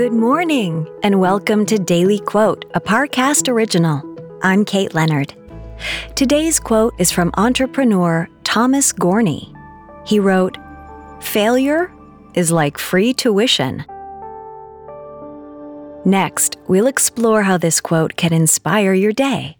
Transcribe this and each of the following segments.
Good morning, and welcome to Daily Quote, a Parcast original. I'm Kate Leonard. Today's quote is from entrepreneur Tomas Gorny. He wrote, Failure is like free tuition. Next, we'll explore how this quote can inspire your day.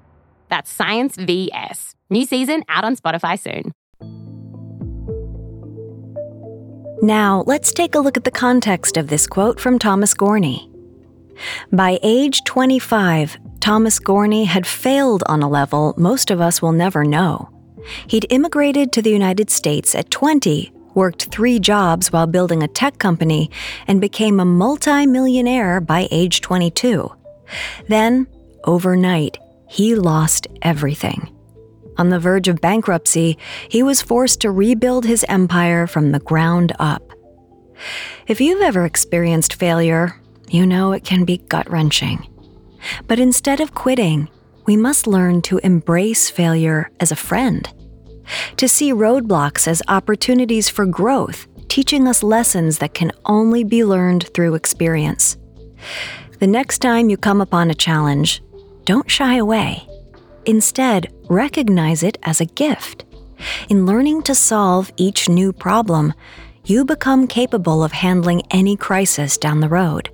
That's Science VS. New season out on Spotify soon. Now, let's take a look at the context of this quote from Tomas Gorny. By age 25, Tomas Gorny had failed on a level most of us will never know. He'd immigrated to the United States at 20, worked three jobs while building a tech company, and became a multimillionaire by age 22. Then, overnight, he lost everything. On the verge of bankruptcy, he was forced to rebuild his empire from the ground up. If you've ever experienced failure, you know it can be gut wrenching. But instead of quitting, we must learn to embrace failure as a friend, to see roadblocks as opportunities for growth, teaching us lessons that can only be learned through experience. The next time you come upon a challenge, don't shy away. Instead, recognize it as a gift. In learning to solve each new problem, you become capable of handling any crisis down the road.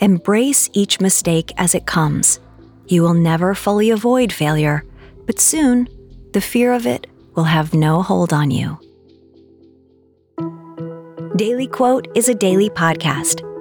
Embrace each mistake as it comes. You will never fully avoid failure, but soon, the fear of it will have no hold on you. Daily Quote is a daily podcast.